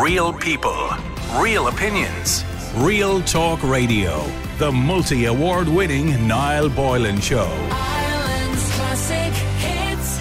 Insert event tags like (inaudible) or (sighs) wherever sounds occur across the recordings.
Real people, real opinions. Real Talk Radio. The multi award winning Niall Boylan Show. Ireland's classic hits.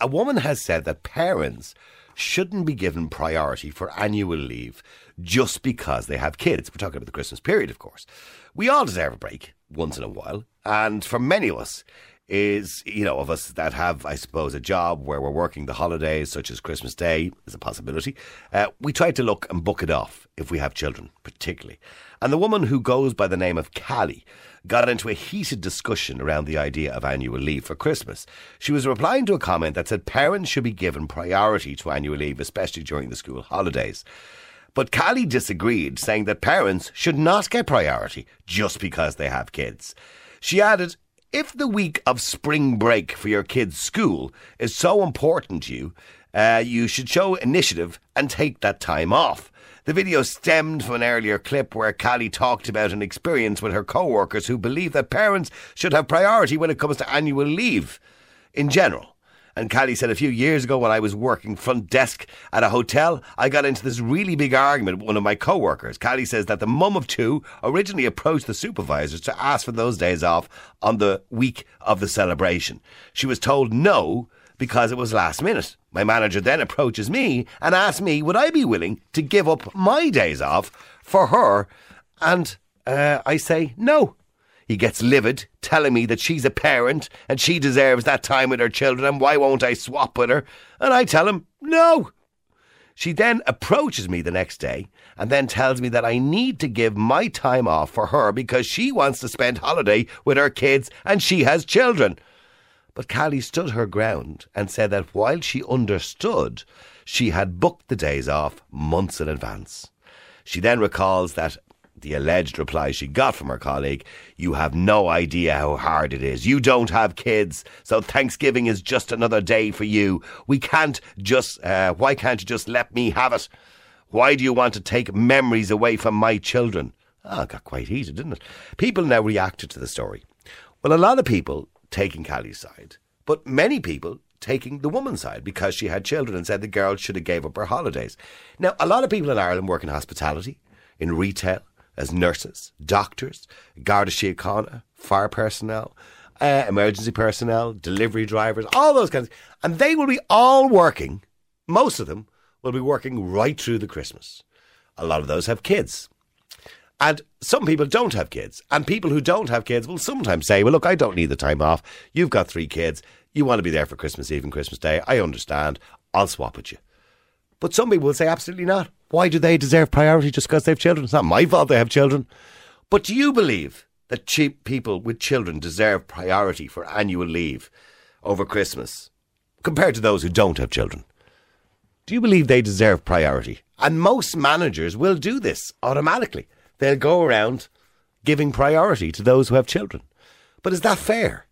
A woman has said that parents shouldn't be given priority for annual leave just because they have kids. We're talking about the Christmas period, of course. We all deserve a break once in a while. And for many of us, is, you know, of us that have, I suppose, a job where we're working the holidays, such as Christmas Day, is a possibility. Uh, we try to look and book it off if we have children, particularly. And the woman who goes by the name of Callie got into a heated discussion around the idea of annual leave for Christmas. She was replying to a comment that said parents should be given priority to annual leave, especially during the school holidays. But Callie disagreed, saying that parents should not get priority just because they have kids. She added, if the week of spring break for your kids' school is so important to you, uh, you should show initiative and take that time off. The video stemmed from an earlier clip where Callie talked about an experience with her co workers who believe that parents should have priority when it comes to annual leave in general. And Callie said a few years ago when I was working front desk at a hotel, I got into this really big argument with one of my co-workers. Callie says that the mum of two originally approached the supervisors to ask for those days off on the week of the celebration. She was told no because it was last minute. My manager then approaches me and asks me would I be willing to give up my days off for her and uh, I say no. He gets livid, telling me that she's a parent and she deserves that time with her children and why won't I swap with her? And I tell him, no. She then approaches me the next day and then tells me that I need to give my time off for her because she wants to spend holiday with her kids and she has children. But Callie stood her ground and said that while she understood, she had booked the days off months in advance. She then recalls that the alleged reply she got from her colleague, You have no idea how hard it is. You don't have kids, so Thanksgiving is just another day for you. We can't just, uh, why can't you just let me have it? Why do you want to take memories away from my children? Ah, it got quite heated, didn't it? People now reacted to the story. Well, a lot of people taking Callie's side, but many people taking the woman's side because she had children and said the girl should have gave up her holidays. Now, a lot of people in Ireland work in hospitality, in retail, as nurses, doctors, Garda Síochána, fire personnel, uh, emergency personnel, delivery drivers, all those kinds. And they will be all working, most of them will be working right through the Christmas. A lot of those have kids. And some people don't have kids. And people who don't have kids will sometimes say, well, look, I don't need the time off. You've got three kids. You want to be there for Christmas Eve and Christmas Day. I understand. I'll swap with you. But some people will say, absolutely not. Why do they deserve priority just because they have children? It's not my fault they have children. But do you believe that cheap people with children deserve priority for annual leave over Christmas compared to those who don't have children? Do you believe they deserve priority? And most managers will do this automatically. They'll go around giving priority to those who have children. But is that fair?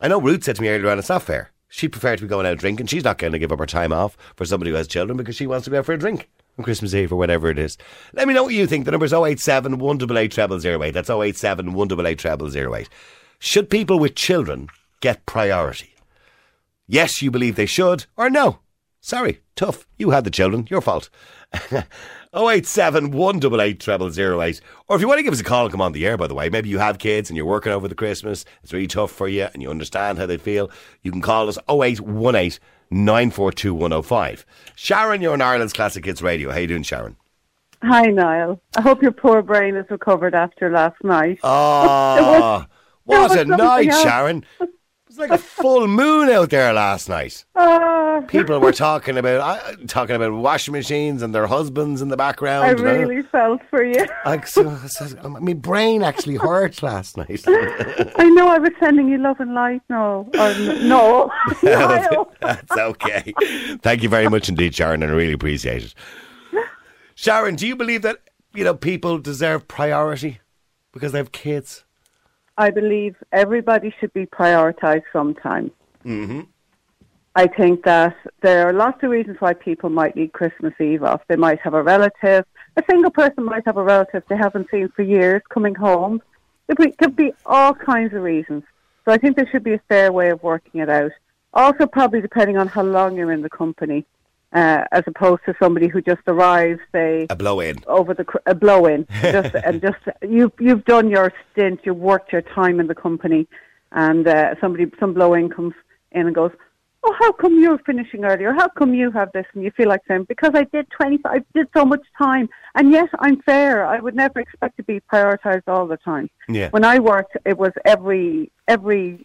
I know Ruth said to me earlier on, it's not fair. She'd prefer to be going out drinking. She's not going to give up her time off for somebody who has children because she wants to be out for a drink on Christmas Eve or whatever it is. Let me know what you think. The number's 087 188 0008. That's 087 188 0008. Should people with children get priority? Yes, you believe they should, or no? Sorry, tough. You had the children. Your fault. (laughs) 087 188 0008. Or if you want to give us a call and come on the air, by the way, maybe you have kids and you're working over the Christmas, it's really tough for you and you understand how they feel, you can call us 0818 942 105. Sharon, you're on Ireland's Classic Hits Radio. How you doing, Sharon? Hi, Niall. I hope your poor brain is recovered after last night. Ah, (laughs) what was a night, else. Sharon. (laughs) Like a full moon out there last night. Ah, People were talking about uh, talking about washing machines and their husbands in the background. I and I- really felt for you. Like, so, so, my brain actually hurt last night. I know I was sending you love and light. No, or no, (laughs) That's okay. Thank you very much indeed, Sharon, and I really appreciate it. Sharon, do you believe that you know people deserve priority because they have kids? I believe everybody should be prioritised sometimes. Mm-hmm. I think that there are lots of reasons why people might need Christmas Eve off. They might have a relative. A single person might have a relative they haven't seen for years coming home. There could be all kinds of reasons. So I think there should be a fair way of working it out. Also, probably depending on how long you're in the company. Uh, as opposed to somebody who just arrives, say, A blow in. over the a blow in, just and (laughs) just you've you've done your stint, you've worked your time in the company, and uh, somebody some blow in comes in and goes, oh, how come you're finishing earlier? How come you have this? And you feel like saying, because I did twenty, I did so much time, and yes, I'm fair. I would never expect to be prioritised all the time. Yeah. When I worked, it was every every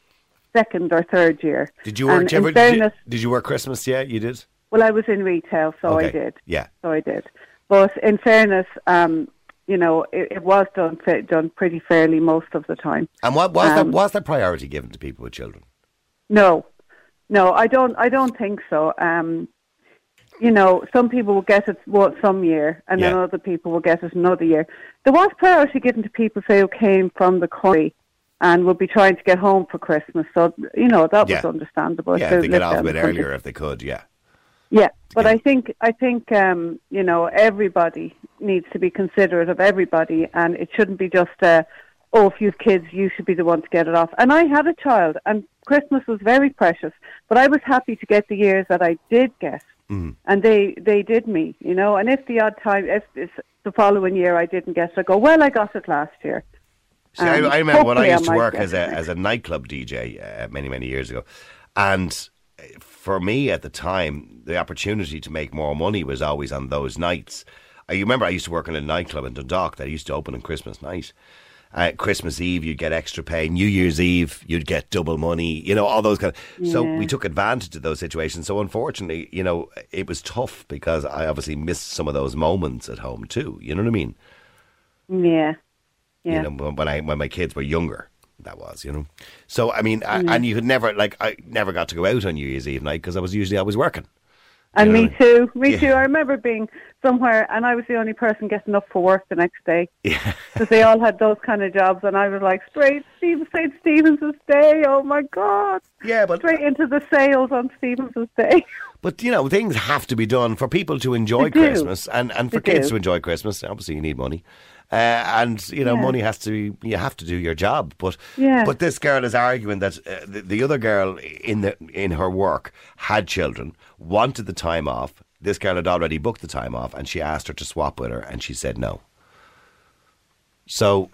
second or third year. Did you work? And Did you, ever, in did, you, did you work Christmas? Yeah, you did. Well, I was in retail, so I did. Yeah. So I did. But in fairness, um, you know, it, it was done done pretty fairly most of the time. And what was Um, that? Was that priority given to people with children? No, no, I don't. I don't think so. Um, you know, some people will get it some year, and then other people will get it another year. There was priority given to people, say, who came from the country and would be trying to get home for Christmas. So you know that Yeah. was understandable. yeah, if they get off a bit earlier if they could. Yeah. Yeah, but I think I think um, you know everybody needs to be considerate of everybody, and it shouldn't be just uh, oh, if you've kids, you should be the one to get it off. And I had a child, and Christmas was very precious, but I was happy to get the years that I did get, and they they did me, you know. And if the odd time, if, if the following year I didn't get it, I go, well, I got it last year. See, I, I remember when I used to work as a as a nightclub DJ uh, many many years ago, and uh, for me at the time, the opportunity to make more money was always on those nights. I remember I used to work in a nightclub in Dundalk that used to open on Christmas night. Uh, Christmas Eve, you'd get extra pay. New Year's Eve, you'd get double money. You know, all those kind of. So we took advantage of those situations. So unfortunately, you know, it was tough because I obviously missed some of those moments at home too. You know what I mean? Yeah, yeah. you know when I when my kids were younger that was you know so I mean I, and you could never like I never got to go out on New Year's Eve night because I was usually always working And You know me too, me Yeah. too. I remember being somewhere, and I was the only person getting up for work the next day. yeah (laughs) because they all had those kind of jobs, and I was like straight Steve St. Stevens's Day. Oh my God! yeah but Straight into the sales on Stevens's Day. (laughs) but you know things have to be done for people to enjoy They do. Christmas and and for They kids do. to enjoy Christmas obviously you need money and you know Yeah. money has to be, you have to do your job but Yeah. but this girl is arguing that uh, the, the other girl in the in her work had children wanted the time off this girl had already booked the time off and she asked her to swap with her and she said no so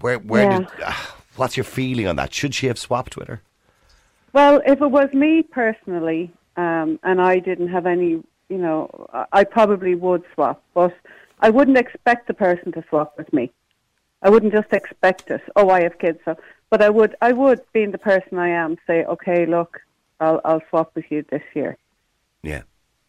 where where Yeah. did uh, what's your feeling on that should she have swapped with her Well, if it was me personally, um, and I didn't have any, you know, I- I probably would swap, but I wouldn't expect the person to swap with me. I wouldn't just expect it. Oh, I have kids, so. But I would, I would, being the person I am, say, okay, look, I'll, I'll swap with you this year. yeah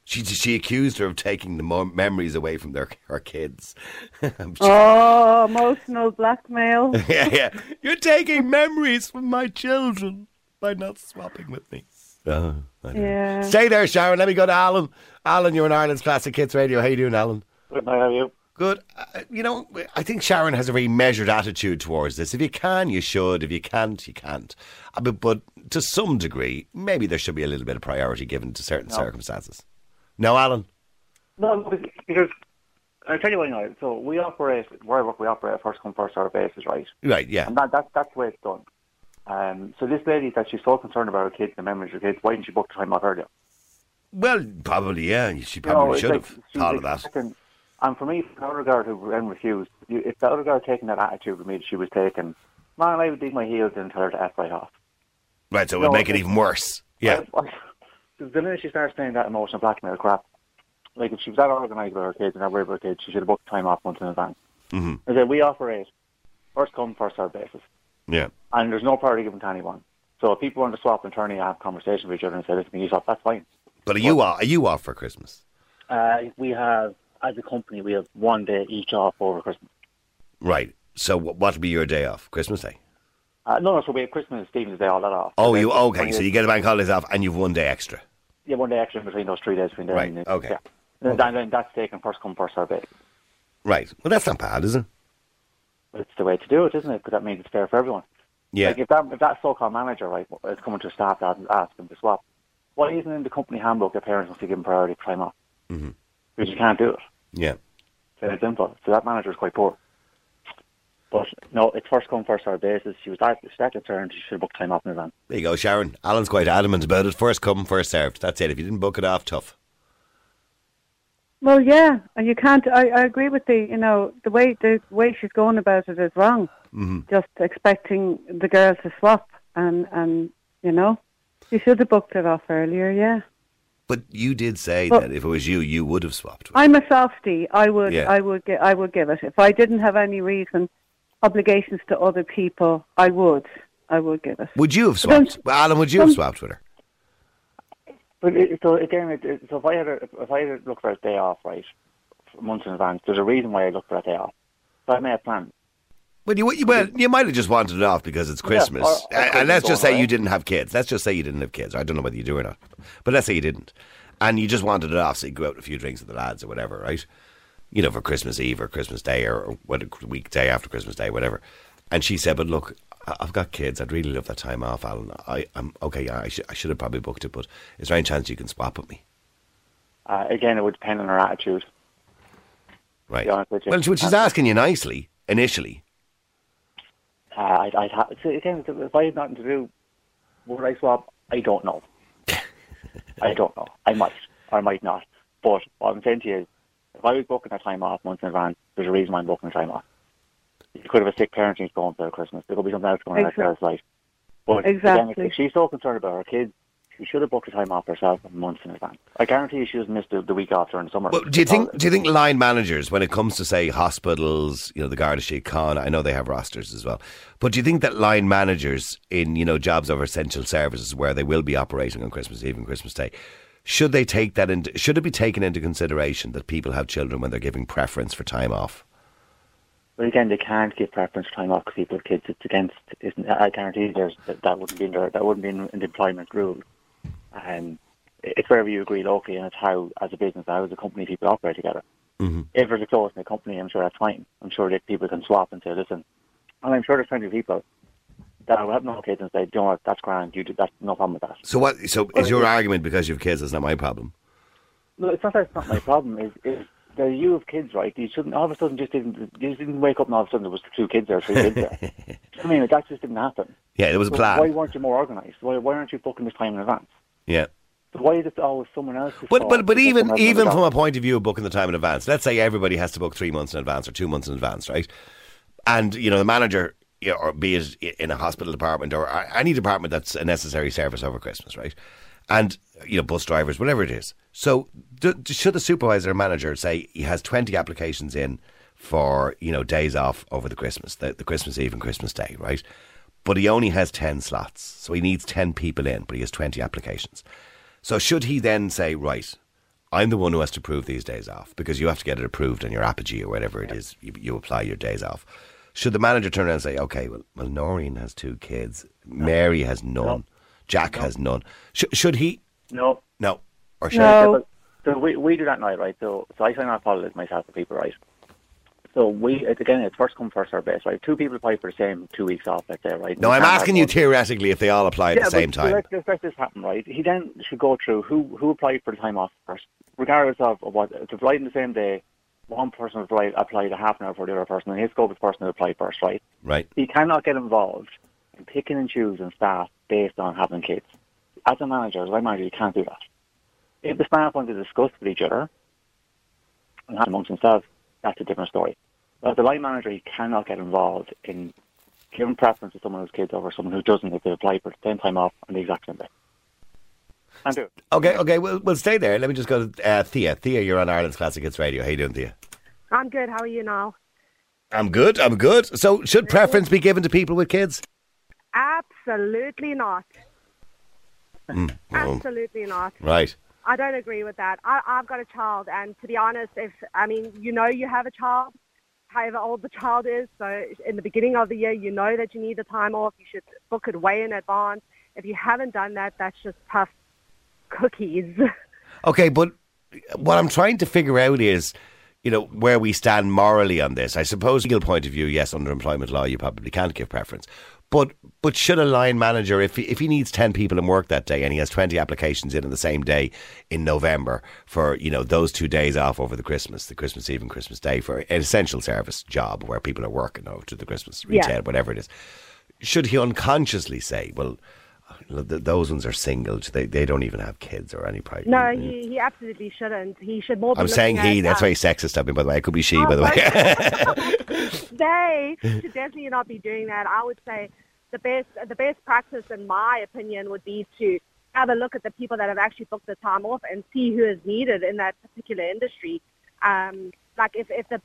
she she accused her of taking the mo- memories away from their her kids (laughs) Oh, emotional blackmail. (laughs) yeah, yeah. You're taking memories from my children by not swapping with me. Oh, know. Yeah. Stay there, Sharon. Let me go to Alan. Alan, you're in Ireland's Classic Hits Radio. How you doing, Alan? Good how are you? Good. Uh, you know, I think Sharon has a very measured attitude towards this. If you can, you should. If you can't, you can't. Uh, But, but to some degree, maybe there should be a little bit of priority given to certain circumstances. No, Alan? No, because I'll tell you why now. So we operate, where I work, we operate first come, first served basis, right? Right, yeah. And that, that, that's the way it's done. Um, so this lady that she's so concerned about her kids, the memories of her kids, why didn't she book the time off earlier? Well, probably, yeah. She You probably know, should like have thought of that. And for me, other girl who then refused, if the had taken that attitude with me that she was taking, man, I would dig my heels in and tell her to F right off. Right, so it No, would make it even worse. Yeah. I- I- the minute she starts playing that emotional blackmail crap, like if she was that organised with her kids and that worried about her kids, she should have booked time off months in advance. Mm-hmm. I said, we operate first come, first served basis. Yeah. And there's no priority given to anyone. So if people want to swap and turn and have conversations with each other and say, listen, you swap, that's fine. But are you off, are you off for Christmas? Uh, we have, as a company, we have one day each off over Christmas. Right. So what will be your day off? Christmas Day? Uh, no, no, so we have Christmas, Stephen's Day, all that off. Oh, So you okay? So you get a bank holidays off, and you've one day extra. Yeah, one day extra in between those three days between there. Right, and- okay. Yeah. And then, then that's taken first come, first served basis. Right. Well, that's not bad, is it? It's the way to do it, isn't it? Because that means it's fair for everyone. Yeah. Like if that if that so-called manager right is coming to staff that and ask them to swap, why isn't in the company handbook that parents must be given priority time off? Mm-hmm. Because you can't do it. Yeah. So it's simple. So that manager is quite poor. But no, it's first come first served basis. She was that, she was that concerned. She should have booked time off in advance. There you go, Sharon. Alan's quite adamant about it. First come, first served. That's it. If you didn't book it off, tough. Well, yeah, and you can't. I, I agree with the you know the way the way she's going about it is wrong. Mm-hmm. Just expecting the girls to swap and and you know, you should have booked it off earlier. Yeah, But you did say Well- that if it was you, you would have swapped. with I'm a softie. I would Yeah. I would gi- I would give it if I didn't have any reason obligations to other people. I would I would give it. Would you have swapped? Alan, would you have swapped with her? But it, so again, it, it, so if I had a, if I had to look for a day off, right, months in advance, there's a reason why I look for a day off. So I made a plan. Well, you, you, well, you might have just wanted it off because it's Christmas. or- or and, let's just say going you didn't have kids. Let's just say you didn't have kids. I don't know whether you do or not. But let's say you didn't. And you just wanted it off so you go out a few drinks with the lads or whatever, right? You know, for Christmas Eve or Christmas Day or, or what a week day after Christmas Day, whatever. And she said, but look, I've got kids. I'd really love that time off, Alan. I, I'm okay. I, should I should have probably booked it, but is there any chance you can swap with me? Uh, again, it would depend on her attitude. Right. be honest with you. Well, she- well, she's asking you nicely initially. Uh, I'd, I'd ha- so again, if I had nothing to do, would I swap? I don't know. (laughs) I don't know. I might I might not. But what I'm saying to you is, if I was booking a time off months in advance, there's a reason why I'm booking a time off. You could have a sick parent who's going for Christmas. There could be something else going on Exactly. girl's life. But again, Exactly. if she's so concerned about her kids, she should have booked a time off herself months in advance. I guarantee you she doesn't miss the, the week off during the summer. Well, do you think do you think line managers, when it comes to say hospitals, you know, the Garda Síochána, I know they have rosters as well, but do you think that line managers in you know jobs of essential services where they will be operating on Christmas Eve and Christmas Day, should they take that into should it be taken into consideration that people have children when they're giving preference for time off? But again, they can't give preference time off because people have kids. It's against. Isn't, I guarantee there's that, that wouldn't be in there. That wouldn't be in, in the employment rule. Um, it's wherever you agree locally, and it's how, as a business, how as a company, people operate together. Mm-hmm. If there's a clause in the company, I'm sure that's fine. I'm sure that people can swap and say, listen, and I'm sure there's plenty of people that will have no kids and say, you know what, that's grand. You do that's no problem with that. So what? So is your argument because you have kids? That's not my problem. No, it's not that it's not my problem. Is is that you have kids, right? You shouldn't all of a sudden just didn't you just didn't wake up and all of a sudden there was two kids there, three kids there. (laughs) I mean, that just didn't happen. Yeah, it was a plan. Why weren't you more organised? Why why aren't you booking this time in advance? Yeah. Why is it always someone else's But fault but but even even from a point of view of booking the time in advance, let's say everybody has to book three months in advance or two months in advance, right? And you know the manager, you know, or be it in a hospital department or any department that's a necessary service over Christmas, right? And you know bus drivers, whatever it is. So d- d- should the supervisor or manager say he has twenty applications in for you know days off over the Christmas, the, the Christmas Eve and Christmas Day, right? But he only has ten slots, so he needs ten people in, but he has twenty applications. So should he then say, right, I'm the one who has to prove these days off because you have to get it approved on your apogee or whatever it is you, you apply your days off. Should the manager turn around and say, okay, well, well Noreen has two kids, Mary has none, Jack has none. Sh- should he? No. No. Or should No. So we we do that now, right? So so I sign off holidays myself for people, right? So we it, again, it's first come first served base, right? Two people apply for the same two weeks off, let's say, right? No, I'm asking you theoretically if they all apply at yeah, the same time. Let's, let's let this happen, right? He then should go through who who applied for the time off first, regardless of, what. If applied in the same day, one person applied, applied a half an hour for the other person, and his scope is person who applied first, right? Right. He cannot get involved in picking and choosing staff based on having kids. As a manager, as a manager, you can't do that. If the staff want to discuss with each other and have amongst themselves, that's a different story. But as a line manager, he cannot get involved in giving preference to someone who's kids over someone who doesn't if they apply for the same time off on the exact same day. Can't do. Okay, okay, we'll, we'll stay there. Let me just go to uh, Thea. Thea, you're on Ireland's Classic Hits Radio. How you doing, Thea? I'm good. How are you now? I'm good, I'm good. So should preference be given to people with kids? Absolutely not. Oh, Absolutely not. right. I don't agree with that. I, I've got a child, and to be honest, if I mean, you know, you have a child, however old the child is. So in the beginning of the year, you know that you need the time off. You should book it way in advance. If you haven't done that, that's just tough cookies. (laughs) Okay, but what I'm trying to figure out is, you know, where we stand morally on this. I suppose, legal point of view, yes, under employment law, you probably can't give preference. But but should a line manager, if he, if he needs ten people in work that day and he has twenty applications in on the same day in November for you know those two days off over the Christmas, the Christmas Eve and Christmas Day for an essential service job where people are working over to the Christmas Yeah. retail, whatever it is, should he unconsciously say, well? Th- those ones are single. They they don't even have kids or any pride. No, he, he absolutely shouldn't. He should more. I'm saying he. That's um, very sexist of me, by the way. It could be she, Oh, by the way. (laughs) (laughs) they should definitely not be doing that. I would say the best the best practice, in my opinion, would be to have a look at the people that have actually booked the time off and see who is needed in that particular industry. Um, like if if the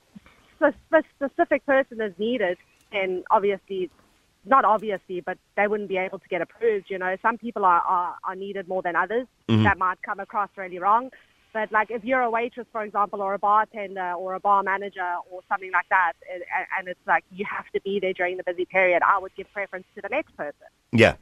spe- specific person is needed, then obviously. Not obviously, but they wouldn't be able to get approved. You know, some people are, are, are needed more than others. Mm-hmm. That might come across really wrong. But like if you're a waitress, for example, or a bartender or a bar manager or something like that, and, and it's like you have to be there during the busy period, I would give preference to the next person. yeah.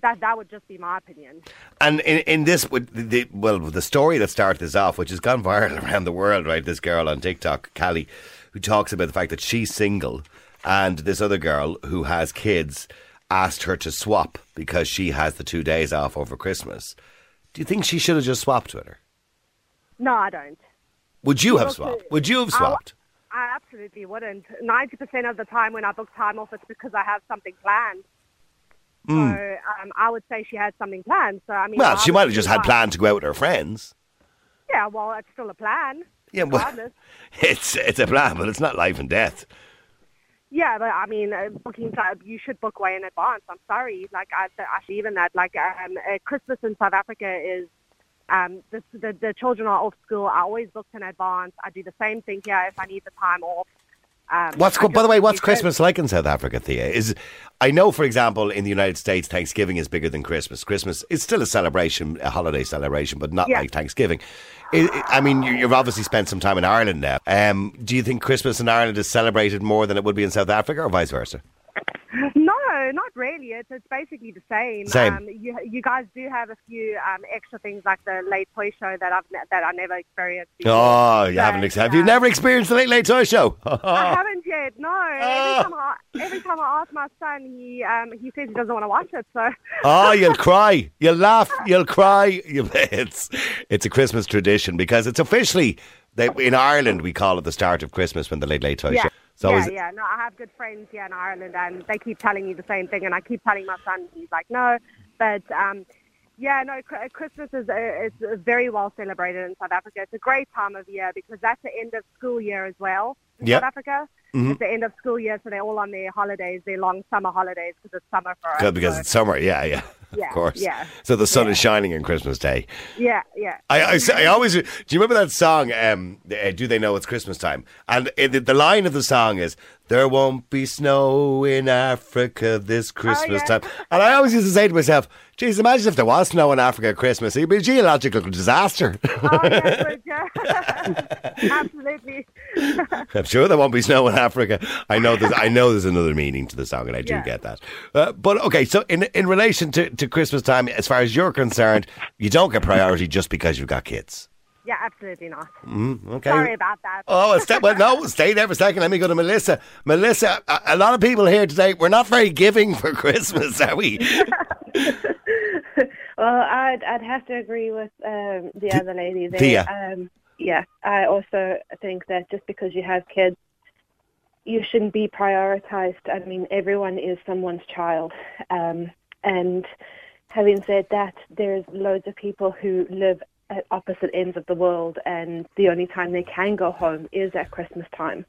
That that would just be my opinion. And in, in this, the, well, the story that started this off, which has gone viral (laughs) around the world, right? This girl on TikTok, Callie, who talks about the fact that she's single, and this other girl who has kids asked her to swap because she has the two days off over Christmas. Do you think she should have just swapped with her? No, I don't. Would you have Look, swapped? Would you have swapped? I absolutely wouldn't. Ninety percent of the time when I book time off, it's because I have something planned. So um, I would say she had something planned. So I mean, Hmm. Well, she might have just had planned to go out with her friends. Yeah, well, it's still a plan. Yeah, well, (laughs) it's it's a plan, but it's not life and death. Yeah, but I mean, uh, booking time, you should book way in advance. I'm sorry. Like, I, actually, even that, like, um, uh, Christmas in South Africa is, um, the, the, the children are off school. I always book in advance. I do the same thing here if I need the time off. Um, What's I by the way? What's. Christmas like in South Africa, Thea? Is I know, for example, in the United States, Thanksgiving is bigger than Christmas. Christmas is still a celebration, a holiday celebration, but not Yeah. like Thanksgiving. I I mean, you- you've obviously spent some time in Ireland now. Um, do you think Christmas in Ireland is celebrated more than it would be in South Africa, or vice versa? No, not really. It's, it's basically the same. Same. Um, you, you guys do have a few um, extra things like the late toy show that I've ne- that I never experienced. Before. Oh, you haven't. Ex- have you never experienced the Late Late Toy Show? (laughs) I haven't yet. No. (laughs) Ah. Every time I every time I ask my son, he um, he says he doesn't want to watch it. So Oh, (laughs) you'll cry. You'll laugh. You'll cry. You- It's it's a Christmas tradition because it's officially they, in Ireland we call it the start of Christmas when the Late Late Toy yeah, Show. So yeah, yeah. No, I have good friends here in Ireland, and they keep telling me the same thing, and I keep telling my son. He's like, no, but um, yeah, no. Cr- Christmas is uh, it's uh, very well celebrated in South Africa. It's a great time of year because that's the end of school year as well in Yep. South Africa. It's the end of school year, so they're all on their holidays, their long summer holidays because it's summer for us. Good, because so- it's summer. Yeah, yeah. (laughs) Yeah, of course. yeah. So the sun Yeah. is shining on Christmas Day. yeah, yeah. I, I, I always. Do you remember that song? Um, uh, Do they know it's Christmas time? And uh, the, line of the song is, "There won't be snow in Africa this Christmas yeah. time." And I always used to say to myself, "Geez, imagine if there was snow in Africa at Christmas. It'd be a geological disaster." (laughs) Oh, good, yeah. (laughs) Absolutely. (laughs) I'm sure there won't be snow in Africa. I know there's, I know there's another meaning to the song, and I do Yeah. get that. Uh, but okay, so in in relation to, to Christmas time, as far as you're concerned, you don't get priority just because you've got kids. Yeah, absolutely not. Okay. Sorry about that. Oh, stay, well, no, stay there for a second. Let me go to Melissa. Melissa, a, a lot of people here today, we're not very giving for Christmas, are we? Well, I'd I'd have to agree with um, the other lady there. Thea. Um, yeah, I also think that just because you have kids, you shouldn't be prioritized. I mean, everyone is someone's child. Um, and having said that, there's loads of people who live at opposite ends of the world, and the only time they can go home is at Christmas time.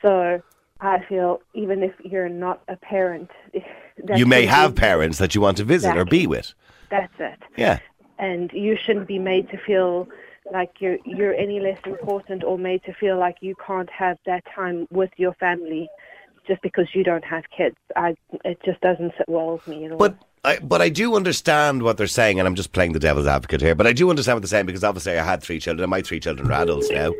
So I feel even if you're not a parent, (laughs) that You may have be- parents that you want to visit or be with. That's it Yeah. and you shouldn't be made to feel like you're you're any less important or made to feel like you can't have that time with your family just because you don't have kids. I it just doesn't sit well with me at all. But I, but I do understand what they're saying, and I'm just playing the devil's advocate here. But I do understand what they're saying because obviously I had three children, and my three children are adults now.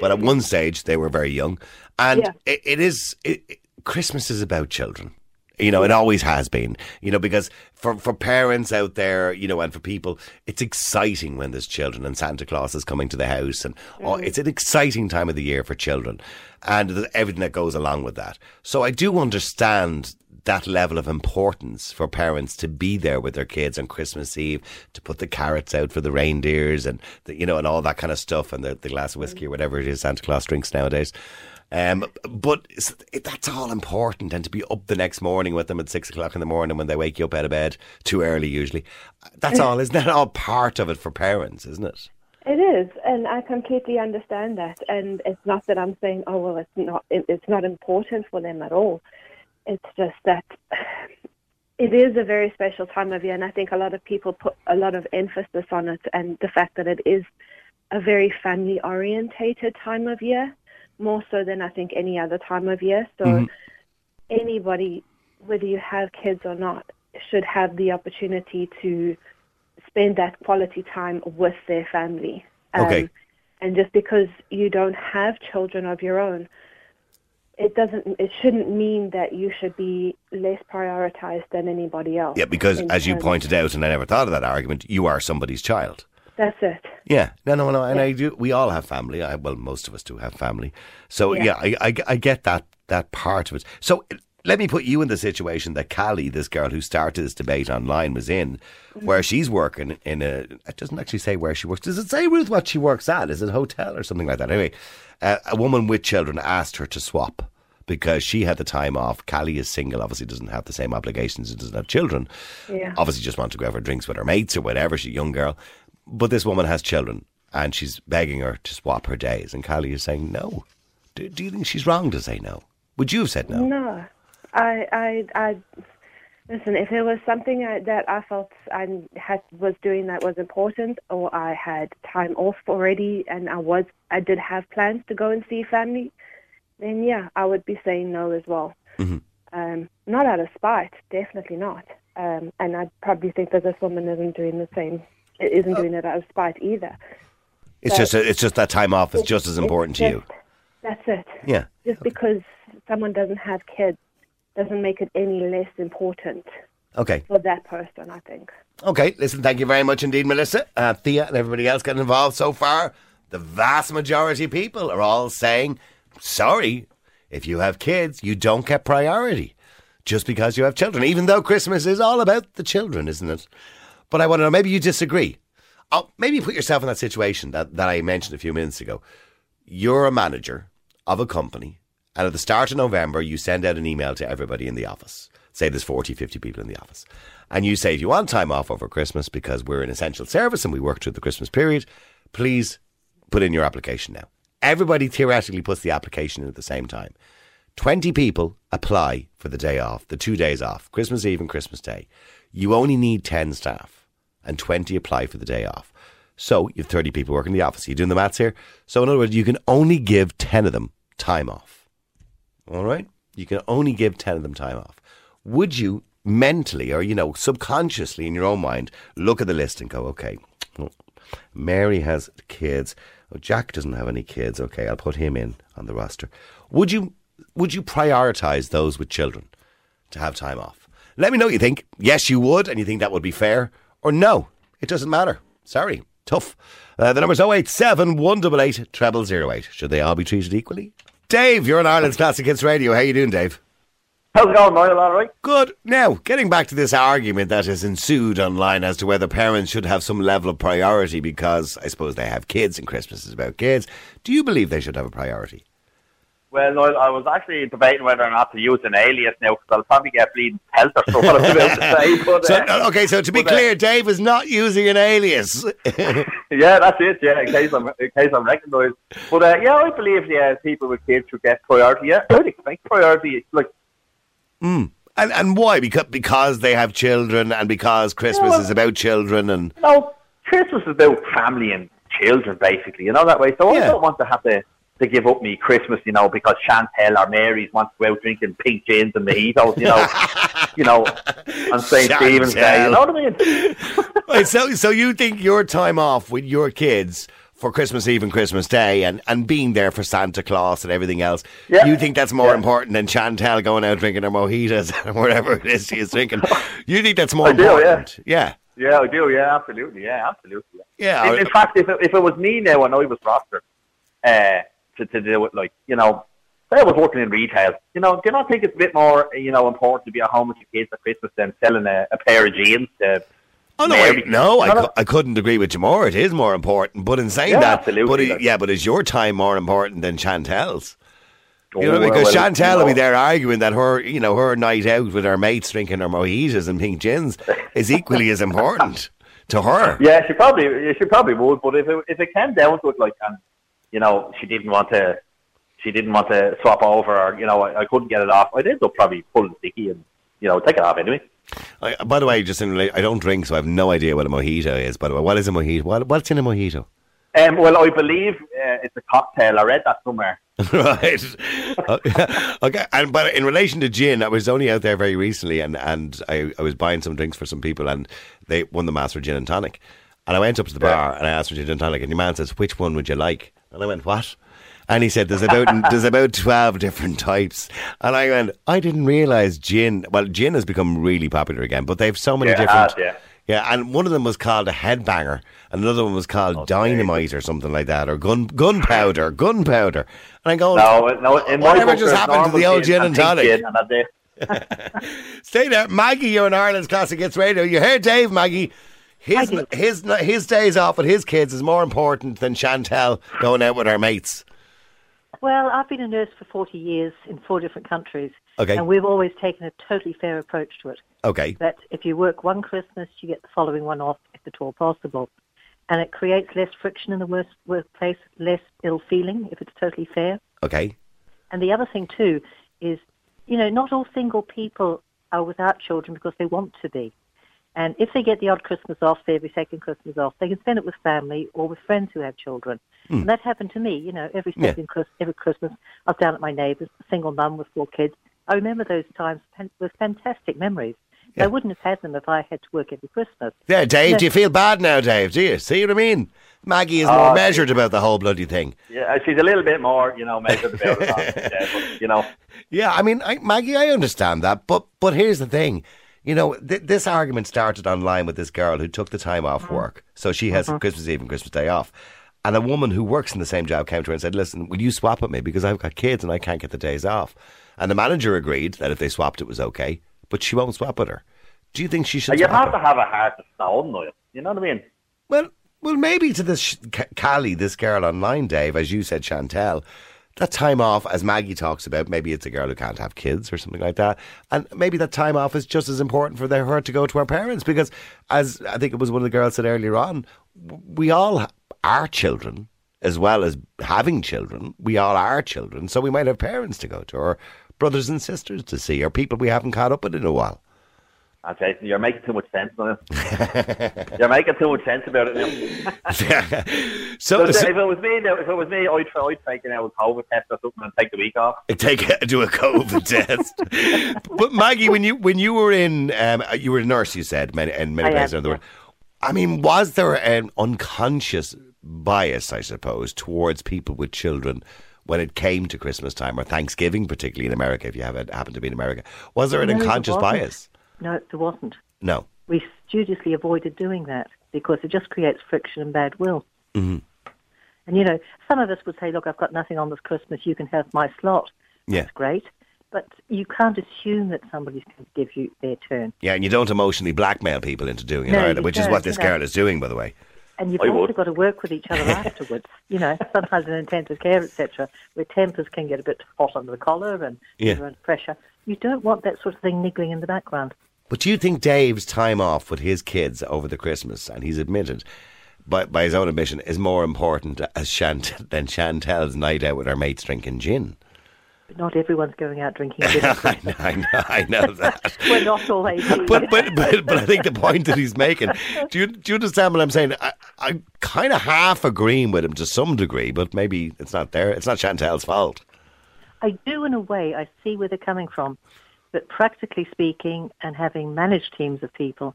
But at one stage they were very young, and Yeah. it, it is it, Christmas is about children. You know, it always has been. You know, because for for parents out there, you know, and for people, it's exciting when there's children and Santa Claus is coming to the house, and oh, mm. it's an exciting time of the year for children, and everything that goes along with that. So I do understand that level of importance for parents to be there with their kids on Christmas Eve, to put the carrots out for the reindeers and the, you know and all that kind of stuff, and the, the glass of whiskey or mm. whatever it is Santa Claus drinks nowadays. Um, but that's all important, and to be up the next morning with them at six o'clock in the morning when they wake you up out of bed too early, usually. That's all, isn't that all part of it for parents, isn't it? It is, and I completely understand that. And it's not that I'm saying, oh well, it's not it, it's not important for them at all. It's just that (sighs) it is a very special time of year, and I think a lot of people put a lot of emphasis on it, and the fact that it is a very family orientated time of year, more so than I think any other time of year. So anybody, whether you have kids or not, should have the opportunity to spend that quality time with their family. Um, Okay. And just because you don't have children of your own, it doesn't. It shouldn't mean that you should be less prioritized than anybody else. Yeah, because as you pointed out, and I never thought of that argument, you are somebody's child. That's it. Yeah, no, no, no, and I do. We all have family. I, well, most of us do have family. So yeah, Yeah. I, I, I get that that part of it. So let me put you in the situation that Callie, this girl who started this debate online, was in, where she's working in a. It doesn't actually say where she works. Does it say Ruth what she works at? Is it a hotel or something like that? Anyway, uh, a woman with children asked her to swap. Because she had the time off. Callie is single, obviously doesn't have the same obligations and doesn't have children. Yeah. Obviously just wants to go out for drinks with her mates or whatever. She's a young girl. But this woman has children and she's begging her to swap her days. And Callie is saying no. Do, do you think she's wrong to say no? Would you have said no? No, I, I, I. Listen, if it was something I, that I felt I had was doing that was important, or I had time off already, and I was, I did have plans to go and see family, then yeah, I would be saying no as well. Um, not out of spite, definitely not. Um, and I probably think that this woman isn't doing the same, isn't doing it out of spite either. It's just it's just that time off is just as important to you. That's it. Yeah. Just because someone doesn't have kids doesn't make it any less important Okay. for that person, I think. Okay. Listen, thank you very much indeed, Melissa. Uh, Thea and everybody else getting involved so far. The vast majority of people are all saying, sorry, if you have kids, you don't get priority just because you have children, even though Christmas is all about the children, isn't it? But I want to know, maybe you disagree. Oh, maybe put yourself in that situation that, that I mentioned a few minutes ago. You're a manager of a company, and at the start of November, you send out an email to everybody in the office. Say there's 40, 50 people in the office. And you say, if you want time off over Christmas because we're an essential service and we work through the Christmas period, please put in your application now. Everybody theoretically puts the application in at the same time. 20 people apply for the day off, the two days off, Christmas Eve and Christmas Day. You only need 10 staff and 20 apply for the day off. So you have 30 people working in the office. Are you doing the maths here? So in other words, you can only give 10 of them time off. All right? You can only give 10 of them time off. Would you mentally or, you know, subconsciously in your own mind look at the list and go, okay, well, Mary has kids. Oh, Jack doesn't have any kids. Okay, I'll put him in on the roster. Would you would you prioritize those with children to have time off? Let me know what you think. Yes, you would, and you think that would be fair, or no, it doesn't matter. Sorry, tough. Uh, the number's 087 188 0008. Should they all be treated equally? Dave, you're on Ireland's Classic Hits Radio. How you doing, Dave? How's it going, Niall? All right? Good. Now, getting back to this argument that has ensued online as to whether parents should have some level of priority because I suppose they have kids and Christmas is about kids. Do you believe they should have a priority? Well, Niall, I was actually debating whether or not to use an alias now because I'll probably get bleeding pelter for what I'm about to say. But, So, uh, okay, so to be but, uh, clear, Dave is not using an alias. (laughs) yeah, that's it. Yeah, in case I'm in case I'm recognised. But uh, yeah, I believe yeah, people with kids should get priority. Yeah, I'd expect priority. Like and and why? Because because they have children and because Christmas Yeah. is about children and know, Christmas is about family and children, basically. You know that way. So Yeah. I don't want to have to. To give up me Christmas, you know, because Chantel or Mary's wants to go out drinking pink gins and mojitos, you know, (laughs) you know, on St. Stephen's Day. You know what I mean? (laughs) Right, so so you think your time off with your kids for Christmas Eve and Christmas Day and, and being there for Santa Claus and everything else, Yeah. you think that's more Yeah. important than Chantel going out drinking her mojitos (laughs) or whatever it is she is drinking? You think that's more I do, yeah. important? yeah. Yeah, I do. Yeah, absolutely. Yeah, absolutely. Yeah, In, in fact, if it, if it was me now and I was rostered uh, to to do it, like you know, say I was working in retail, you know, do you not think it's a bit more, you know, important to be at home with your kids at Christmas than selling a, a pair of jeans to Oh no, I, no, I, I couldn't agree with you more. It is more important, but in saying Yeah, that, absolutely, but yeah, but is your time more important than Chantel's? Oh, You know, oh, well, because well, Chantel you will be there arguing that her, you know, her night out with her mates drinking her mojitos and pink gins is equally as important to her. (laughs) Yeah, she probably she probably would, but if it, if it came down to it, like, and you know, she didn't want to, she didn't want to swap over, or you know, I, I couldn't get it off. I'd end up probably pulling sticky and you know, take it off anyway. I, by the way, just in rela- I don't drink, so I have no idea what a mojito is. By the way, what is a mojito? What, what's in a mojito? Um, well, I believe uh, it's a cocktail. I read that somewhere. (laughs) right. (laughs) okay. And but in relation to gin, I was only out there very recently, and and I, I was buying some drinks for some people, and they won the master gin and tonic. And I went up to the bar and I asked for gin and tonic, and the man says, "Which one would you like?" And I went, "What?" And he said, "There's about (laughs) there's about twelve different types." And I went, "I didn't realize gin. Well, gin has become really popular again, but they have so many Yeah, different." has, yeah. Yeah, and one of them was called a headbanger, and another one was called dynamite or something like that, or gun gunpowder, gunpowder. And I go, No, no. In my Whatever just happened to the old gin and tonic? (laughs) Stay there, Maggie. You're in Ireland's Classic Hits Radio. You heard Dave, Maggie. His his his days off with his kids is more important than Chantel going out with her mates. Well, I've been a nurse for 40 years in four different countries. Okay. And we've always taken a totally fair approach to it. Okay. That if you work one Christmas, you get the following one off, if at all possible. And it creates less friction in the work, workplace, less ill feeling, if it's totally fair. Okay. And the other thing, too, is, you know, not all single people are without children because they want to be. And if they get the odd Christmas off, say every second Christmas off, they can spend it with family or with friends who have children. Hmm. And that happened to me, you know, every Yeah. second Chris- every Christmas, I was down at my neighbour's, a single mum with four kids. I remember those times fan- with fantastic memories. I wouldn't have had them if I had to work every Christmas. Yeah, Dave, No. do you feel bad now, Dave? Do you see what I mean? Maggie is Oh, more I- measured about the whole bloody thing. Yeah, she's a little bit more, you know, measured about it. yeah, but, you know, (laughs) Yeah, I mean, I, Maggie, I understand that, but but here's the thing. You know, th- this argument started online with this girl who took the time off work, so she has Mhm. Christmas Eve and Christmas Day off. And a woman who works in the same job came to her and said, "Listen, will you swap with me because I've got kids and I can't get the days off." And the manager agreed that if they swapped, it was okay, but she won't swap with her. Do you think she should? you swap have her? to have a heart of stone, Niall. You know what I mean? Well, well, maybe to this sh- Callie, this girl online, Dave, as you said, Chantel, that time off, as Maggie talks about, maybe it's a girl who can't have kids or something like that, and maybe that time off is just as important for her to go to her parents because, as I think it was one of the girls said earlier on, we all are children as well as having children. We all are children, so we might have parents to go to, or brothers and sisters to see, or people we haven't caught up with in a while. Jason, you're making too much sense, Niall. you're making too much sense about it now. (laughs) So- But so- if it was me, now, if it was me, I'd, I'd take an out COVID test or something and take the week off. take do a COVID test. But Maggie, when you when you were in, um, you were a nurse. You said many and many I places around the world. I mean, was there an unconscious bias, I suppose, towards people with children when it came to Christmas time or Thanksgiving, particularly in America? If you have it, happen to be in America, was there an No, unconscious bias? No, there wasn't. No. We studiously avoided doing that because it just creates friction and bad will. hmm And you know, some of us would say, "Look, I've got nothing on this Christmas. You can have my slot." Yeah. That's great, but you can't assume that somebody's going to give you their turn. Yeah, and you don't emotionally blackmail people into doing it No, either, which is what this you know. girl is doing, by the way. And you've I also would. got to work with each other (laughs) afterwards. You know, sometimes in intensive care, etc., where tempers can get a bit hot under the collar and Yeah. you're under pressure. You don't want that sort of thing niggling in the background. But do you think Dave's time off with his kids over the Christmas, and he's admitted by, by his own admission, is more important as Chant- than Chantel's night out with her mates drinking gin? But not everyone's going out drinking gin. (laughs) I know, I know, I know that. (laughs) We're not all 18. But, but but but I think the point that he's making. Do you do you understand what I'm saying? I, I'm kind of half agreeing with him to some degree, but maybe it's not there. It's not Chantel's fault. I do, in a way. I see where they're coming from. But practically speaking, and having managed teams of people,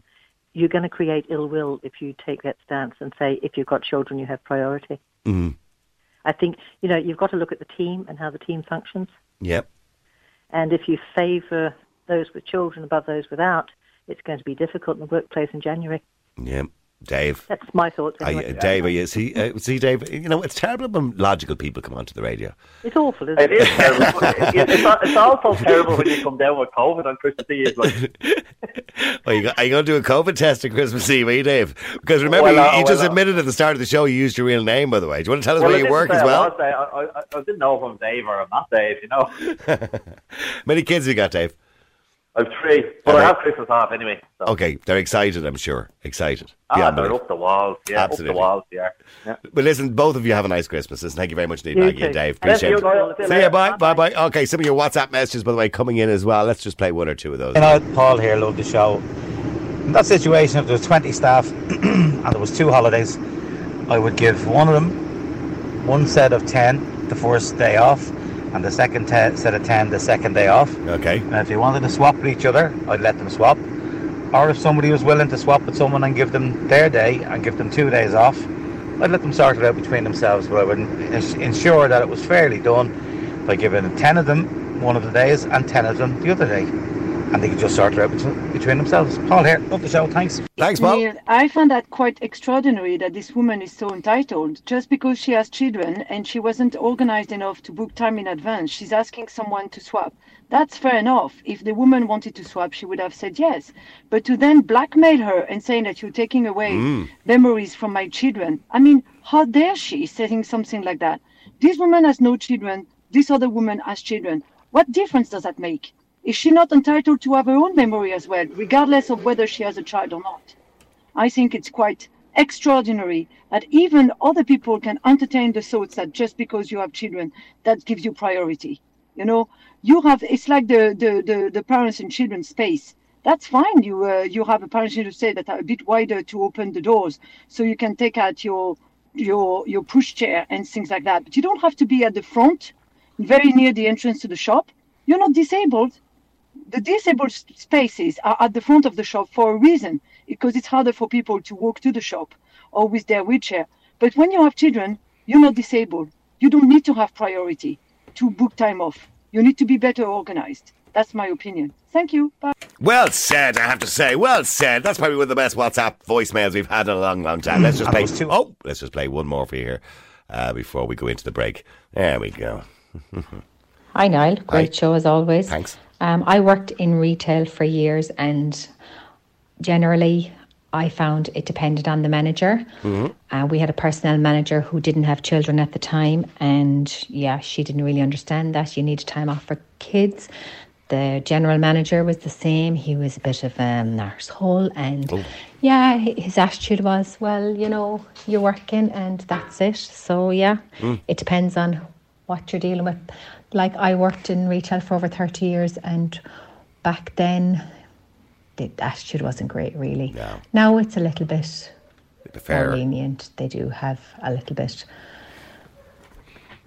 you're going to create ill will if you take that stance and say, if you've got children, you have priority. Mm. I think, you know, you've got to look at the team and how the team functions. Yep. And if you favour those with children above those without, it's going to be difficult in the workplace in January. Yeah. Dave. That's my thoughts. Are you- Dave, are you, see, uh, see, Dave, you know, it's terrible when logical people come onto the radio. It's awful, isn't It it? is terrible. It's, it's also terrible when you come down with COVID on Christmas Eve. Like, (laughs) Well, you, got- are you going to do a COVID test on Christmas Eve, are you, Dave? Because remember, Well, uh, you, you just well, uh, admitted at the start of the show you used your real name, by the way. Do you want to tell us well, where you work as well? I, I, I didn't know if I'm Dave or I'm not Dave, you know. (laughs) Many kids have you got, Dave? I'm three, but Are I have Christmas off anyway. So. Okay, they're excited, I'm sure. Excited. Ah, Beyond they're belief. up the walls. Yeah, Absolutely. up the walls, yeah. yeah. But listen, both of you have a nice Christmas. Listen, thank you very much indeed, You Maggie and. Dave. Appreciate you, it. Niall. See you See you, bye, bye, bye. Okay, some of your WhatsApp messages, by the way, coming in as well. Let's just play one or two of those. You know, Paul here, love the show. In that situation, if there was 20 staff (clears throat) and there was two holidays, I would give one of them one set of 10 the first day off, and the second te- set of 10 the second day off. Okay. And if they wanted to swap with each other, I'd let them swap. Or if somebody was willing to swap with someone and give them their day and give them two days off, I'd let them sort it out between themselves. But I would ins- ensure that it was fairly done by giving 10 of them one of the days and 10 of them the other day. And they could just sort it out between themselves. Paul here, love the show, thanks. Thanks, Paul. Niall, I find that quite extraordinary that this woman is so entitled. Just because she has children and she wasn't organized enough to book time in advance, she's asking someone to swap. That's fair enough. If the woman wanted to swap, she would have said yes. But to then blackmail her and saying that you're taking away hmm. memories from my children, I mean, how dare she saying something like that? This woman has no children. This other woman has children. What difference does that make? Is she not entitled to have her own memory as well, regardless of whether she has a child or not? I think it's quite extraordinary that even other people can entertain the thoughts that just because you have children, that gives you priority. You know, you have it's like the the, the, the parents and children space. That's fine. You uh, you have a parents to say that are a bit wider to open the doors, so you can take out your your your push chair and things like that. But you don't have to be at the front, very near the entrance to the shop. You're not disabled the disabled spaces are at the front of the shop for a reason because it's harder for people to walk to the shop or with their wheelchair. But when you have children, you're not disabled. You don't need to have priority to book time off. You need to be better organized. That's my opinion. Thank you. Bye. Well said, I have to say. Well said. That's probably one of the best WhatsApp voicemails we've had in a long, long time. Let's just play. those two- Oh, let's just play one more for you here uh, before we go into the break. There we go. (laughs) Hi, Niall. Great Hi. show as always. Thanks. Um, I worked in retail for years, and generally, I found it depended on the manager. Mm-hmm. Uh, we had a personnel manager who didn't have children at the time, and yeah, she didn't really understand that you needed time off for kids. The general manager was the same. He was a bit of an arsehole, and yeah, his attitude was, well, you know, you're working, and that's it. So yeah, it depends on what you're dealing with. Like I worked in retail for over 30 years, and back then, the attitude wasn't great, really. No. Now it's a little bit fair. more lenient. They do have a little bit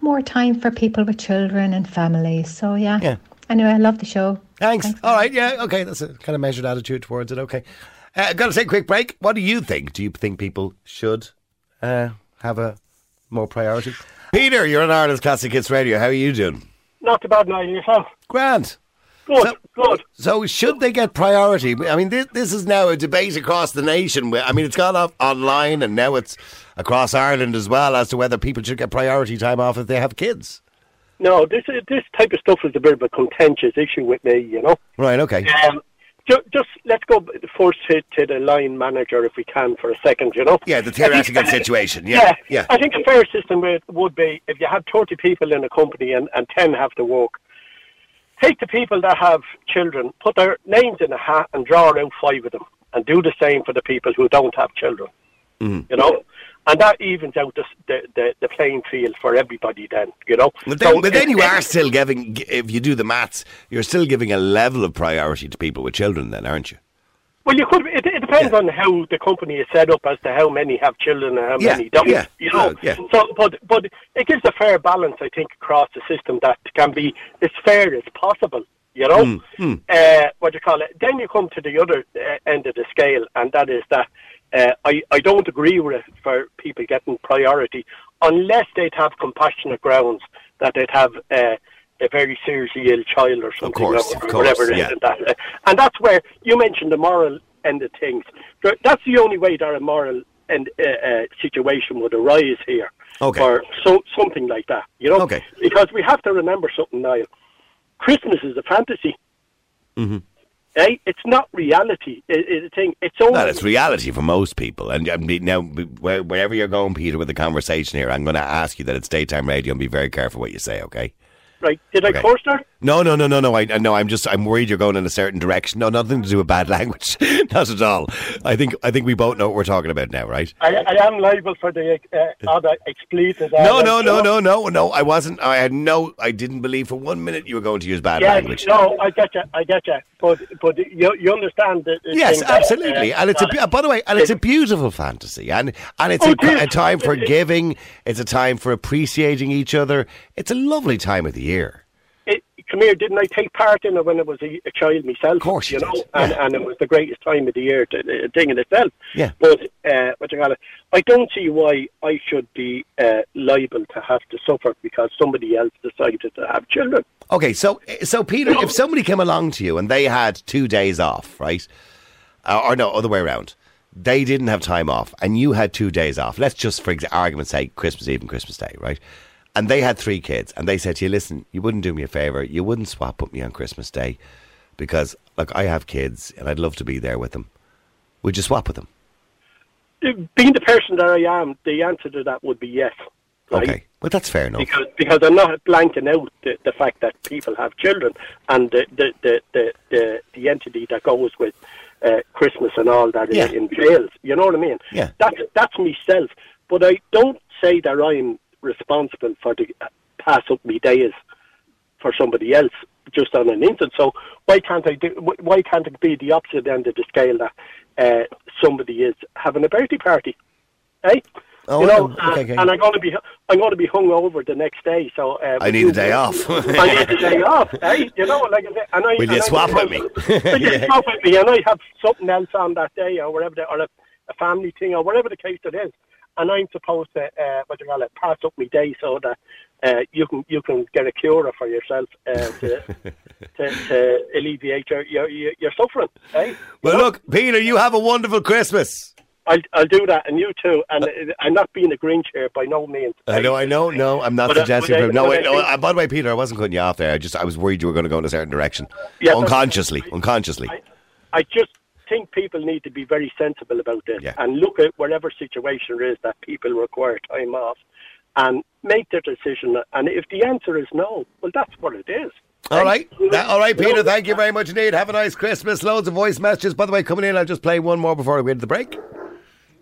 more time for people with children and families. So yeah. Yeah. Anyway, I love the show. Thanks. All right. Yeah. Okay. That's a kind of measured attitude towards it. Okay. Uh, got to take a quick break. What do you think? Do you think people should uh, have a more priority? Peter, you're on Ireland's Classic Hits Radio. How are you doing? Not too bad now, yourself. Grant. Good, So- good. So should they get priority? I mean, this, this is now a debate across the nation. I mean, it's gone off online and now it's across Ireland as well as to whether people should get priority time off if they have kids. No, this this type of stuff is a bit of a contentious issue with me, you know. Right. Okay. Um, just let's go first to, to the line manager if we can for a second, you know. Yeah, the theoretical situation. Yeah. Yeah. I think a fair system would, would be if you have 30 people in a company and, and 10 have to work, take the people that have children, put their names in a hat and draw out five of them and do the same for the people who don't have children, Mhm. you know. And that evens out the, the, the, the playing field for everybody then, you know. But then, So but then you are still giving, if you do the maths, you're still giving a level of priority to people with children, then, aren't you? Well, you could. It, it depends on how the company is set up as to how many have children and how Yeah, many don't. yeah, you know. yeah. So, but but it gives a fair balance, I think, across the system that can be as fair as possible. You know, Mm, mm. Uh, what do you call it? Then you come to the other uh, end of the scale, and that is that uh, I I don't agree with it for people getting priority unless they'd have compassionate grounds that they'd have. Uh, a very seriously ill child or something, course, or of course, whatever it is, yeah. and that, uh, and that's where you mentioned the moral end of things. Th- That's the only way that a moral end, uh, uh, situation would arise here. Okay. Or so, something like that, you know? Okay. Because we have to remember something, Niall. Christmas is a fantasy. Mhm. Eh? It's not reality. It, thing. It's only Well, it's reality for most people. And mean, now, wherever you're going, Peter, with the conversation here, I'm going to ask you that it's daytime radio and be very careful what you say, okay? Right. Did I Okay. curse there? No, no, no, no, no. I no. I'm just. I'm worried you're going in a certain direction. No, nothing to do with bad (laughs) language. Not at all. I think. I think we both know what we're talking about now, right? I, I am liable for the uh, other expletive. No, no, no, no, no, no. I wasn't. I had no. I didn't believe for one minute you were going to use bad Yeah, language. no, I get you, I get you. But but you you understand that? Yes, thing that, absolutely, uh, and it's a by the way, and it's a beautiful fantasy, and and it's Oh, a, a time for giving. It's a time for appreciating each other. It's a lovely time of the year. it, come here, didn't I take part in it when I was a, a child myself? Of course you, you know, did, and, yeah. and it was the greatest time of the year, to, uh, thing in itself. Yeah. But uh, what you call it? I don't see why I should be uh, liable to have to suffer because somebody else decided to have children. Okay, so so Peter, if somebody came along to you and they had two days off, right, uh, or no, other way around, they didn't have time off, and you had two days off. Let's just, for argument's sake, Christmas Eve and Christmas Day, right? And they had three kids, and they said to you, "Listen, you wouldn't do me a favor. You wouldn't swap with me on Christmas Day, because look, I have kids, and I'd love to be there with them. Would you swap with them?" Uh, Being the person that I am, the answer to that would be yes. Right? Okay, well that's fair enough. because because I'm not blanking out the, the fact that people have children and the the the the, the, the entity that goes with uh, Christmas and all that Yeah. entails. You know what I mean? Yeah. That's that's myself, but I don't say that I'm responsible for the uh, pass up me days for somebody else just on an instant. So why can't I do? Why can't it be the opposite end of the scale that uh, somebody is having a birthday party? Eh? Oh, you know, okay, and, okay. and I'm going to be I'm going to be hung over the next day. So uh, I need a day off. (laughs) I need a day (laughs) off. Eh? You know, like I said, and I, Will and you I- swap with me? (laughs) Will you Yeah. swap with me? And I have something else on that day, or whatever, the, or a, a family thing, or whatever the case it is. And I'm supposed to, uh, what you call it, pass up my day so that uh, you can you can get a cure for yourself uh, to, (laughs) to to alleviate your your your, suffering. Eh? Well, look, Peter, you have a wonderful Christmas. I'll, I'll do that, and you too. And uh, I'm not being a Grinch here by no means. I know, I know, no, I'm not But, uh, suggesting. but I- for- no, wait, I no. think- uh, by the way, Peter, I wasn't cutting you off there. I just, I was worried you were going to go in a certain direction, Yeah, but- unconsciously, unconsciously. I just think people need to be very sensible about this Yeah. and look at whatever situation there is that people require time off and make their decision. And if the answer is no, well, that's what it is. All right, That- all right, Peter. Thank you very much indeed. Have a nice Christmas. Loads of voice messages. By the way, coming in, I'll just play one more before we get to the break.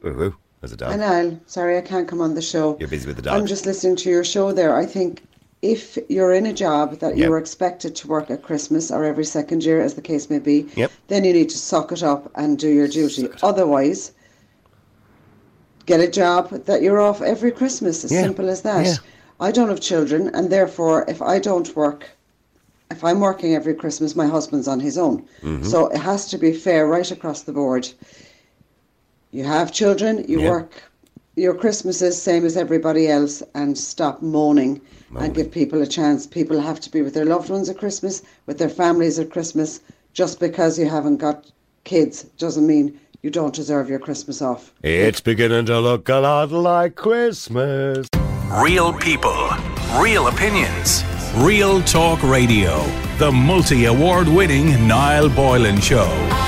Ooh, ooh, there's a dog. Niall, sorry I can't come on the show. You're busy with the dog. I'm just listening to your show there. I think if you're in a job that Yeah. you're expected to work at Christmas or every second year, as the case may be, Yep. then you need to suck it up and do your duty. Otherwise, get a job that you're off every Christmas. As Yeah. simple as that. Yeah. I don't have children, and therefore, if I don't work, if I'm working every Christmas, my husband's on his own. Mhm. So it has to be fair right across the board. You have children, you Yeah. work your Christmases same as everybody else, and stop moaning and give people a chance. People have to be with their loved ones at Christmas, with their families at Christmas. Just because you haven't got kids doesn't mean you don't deserve your Christmas off. It's beginning to look a lot like Christmas. Real people, real opinions. Real Talk Radio. The multi award winning Niall Boylan Show.